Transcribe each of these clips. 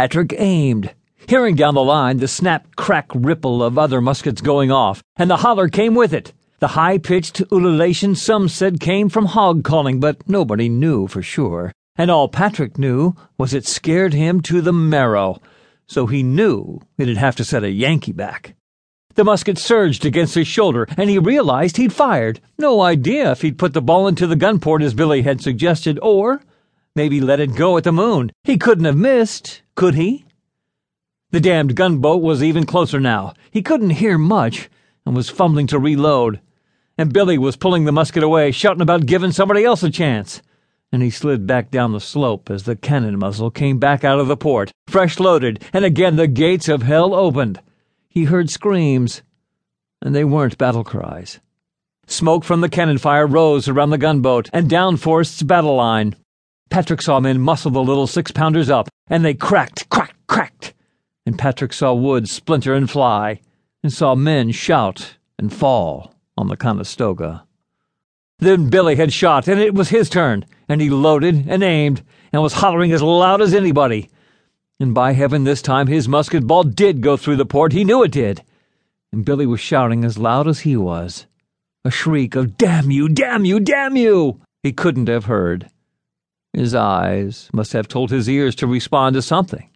Patrick aimed. Hearing down the line the snap crack ripple of other muskets going off, and the holler came with it. The high pitched ululation some said came from hog calling, but nobody knew for sure. And all Patrick knew was it scared him to the marrow, so he knew it'd have to set a Yankee back. The musket surged against his shoulder, and he realized he'd fired. No idea if he'd put the ball into the gun port as Billy had suggested, or maybe let it go at the moon. He couldn't have missed, could he? The damned gunboat was even closer now. He couldn't hear much and was fumbling to reload. And Billy was pulling the musket away, shouting about giving somebody else a chance. And he slid back down the slope as the cannon muzzle came back out of the port, fresh loaded, and again the gates of hell opened. He heard screams, and they weren't battle cries. Smoke from the cannon fire rose around the gunboat and down Forrest's battle line. Patrick saw men muscle the little six pounders up, and they cracked, crack, cracked and Patrick saw wood splinter and fly, and saw men shout and fall on the Conestoga. Then Billy had shot, and it was his turn, and he loaded and aimed, and was hollering as loud as anybody. And by heaven, this time his musket ball did go through the port, he knew it did. And Billy was shouting as loud as he was. A shriek of damn you, damn you, damn you! He couldn't have heard. His eyes must have told his ears to respond to something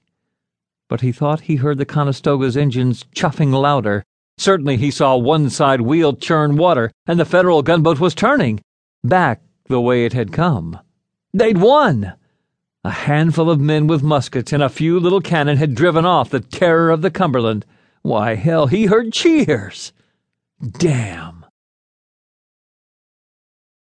but he thought he heard the Conestoga's engines chuffing louder. Certainly he saw one side wheel churn water, and the Federal gunboat was turning, back the way it had come. They'd won! A handful of men with muskets and a few little cannon had driven off the terror of the Cumberland. Why, hell, he heard cheers! Damn!